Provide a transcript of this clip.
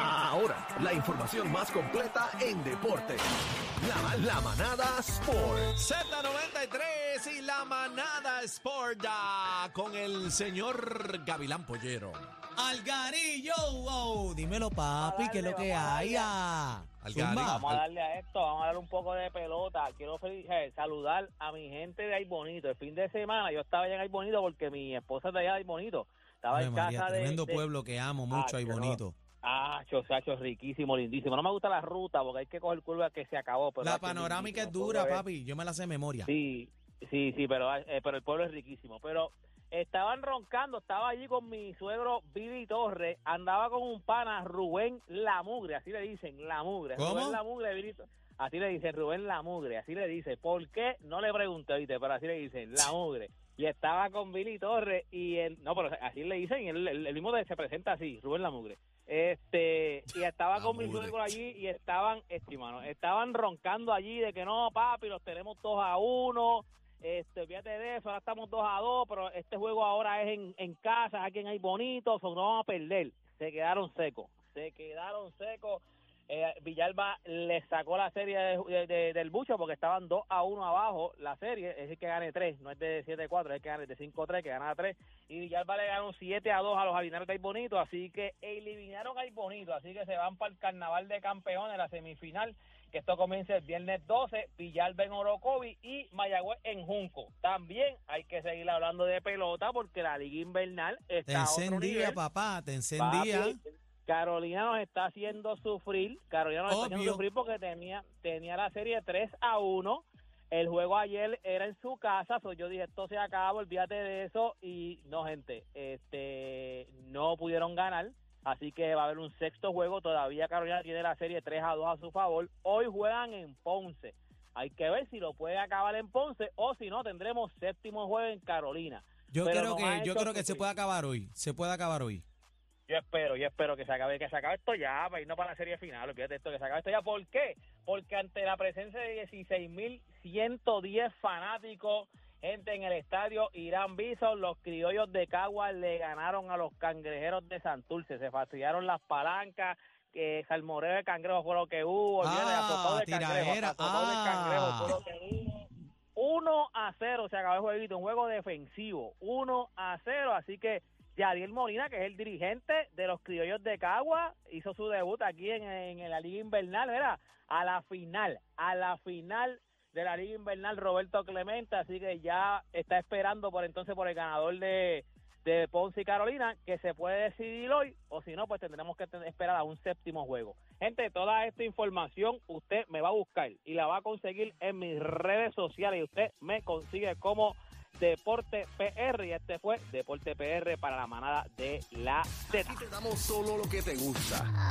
Ahora, la información más completa en deporte. La, la manada Sport. Z93 y la manada Sport ah, con el señor Gavilán Pollero. Algarillo, wow. Dímelo, papi, que es lo que hay. ah. Algarín. Vamos a darle a esto, vamos a darle un poco de pelota. Quiero fel- eh, saludar a mi gente de Ay Bonito. El fin de semana yo estaba allá en Ay Bonito porque mi esposa es de allá de Ay Bonito. Estaba Ave en María, casa de... tremendo de- pueblo que amo mucho Ah, y que no. Chosacho, riquísimo, lindísimo. No me gusta la ruta porque hay que coger curva que se acabó. Pero La panorámica es dura, papi. Yo me la sé de memoria. Sí, sí, sí, pero, eh, pero el pueblo es riquísimo. Pero estaban roncando, estaba allí con mi suegro Vivi Torres, andaba con un pana Rubén La Mugre, así le dicen, La Mugre. ¿Cómo? Rubén La Mugre, Vivi así le dicen Rubén La Mugre, así le dice. ¿Por qué? No le pregunté, ¿viste? Pero así le dicen, La Mugre. Y estaba con Billy Torres y él, no, pero así le dicen, y él, el, el mismo se presenta así, Rubén La Mugre. Este, y estaba La con mi suegro allí y estaban, mano, estaban roncando allí de que no, papi, los tenemos dos a uno, este, fíjate de eso, ahora estamos dos a dos, pero este juego ahora es en, en casa, aquí en hay bonito, no vamos a perder. Se quedaron secos, se quedaron secos. Eh, Villalba le sacó la serie de- de- de- del bucho porque estaban 2 a 1 abajo la serie, es el que gane 3, no es de 7 a 4, es que gane de 5 a 3, que gana 3, y Villalba le ganó 7 a 2 a los Jardinales de Bonito, así que eliminaron a Bonito, así que se van para el Carnaval de Campeones, la semifinal, que esto comienza el viernes 12, Villalba en Orocovi y Mayagüez en Junco. También hay que seguir hablando de pelota porque la liga invernal Te está a otro encendía, nivel. papá. Te encendía. Papi, Carolina nos está haciendo sufrir. Carolina nos está haciendo sufrir porque tenía, tenía la serie 3 a 1. El juego ayer era en su casa, so yo dije, esto se acaba, olvídate de eso. Y no, gente, este no pudieron ganar. Así que va a haber un sexto juego. Todavía Carolina tiene la serie 3 a 2 a su favor. Hoy juegan en Ponce. Hay que ver si lo puede acabar en Ponce o si no, tendremos séptimo juego en Carolina. Yo Pero creo que, yo creo que se puede acabar hoy. Se puede acabar hoy. Yo espero, yo espero que se acabe, que se acabe esto ya, para irnos para la serie final, olvídate esto, que se acabe esto ya. ¿Por qué? Porque ante la presencia de 16.110 fanáticos, gente en el estadio Irán Bison, los criollos de Cagua le ganaron a los cangrejeros de Santurce, se fastidiaron las palancas, que salmoreo de cangrejo fue lo que hubo, Ah, de cangrejo, azotado de ah. cangrejo fue lo que hubo. 1 a 0 se acabó el jueguito, un juego defensivo, 1 a 0, así que Yadiel Molina, que es el dirigente de los criollos de Cagua, hizo su debut aquí en, en la Liga Invernal, ¿verdad? A la final, a la final de la Liga Invernal Roberto Clemente, así que ya está esperando por entonces por el ganador de, de Ponce y Carolina, que se puede decidir hoy, o si no, pues tendremos que esperar a un séptimo juego. Gente, toda esta información usted me va a buscar y la va a conseguir en mis redes sociales y usted me consigue como Deporte PR y este fue Deporte PR para la manada de la Z. Aquí te damos solo lo que te gusta.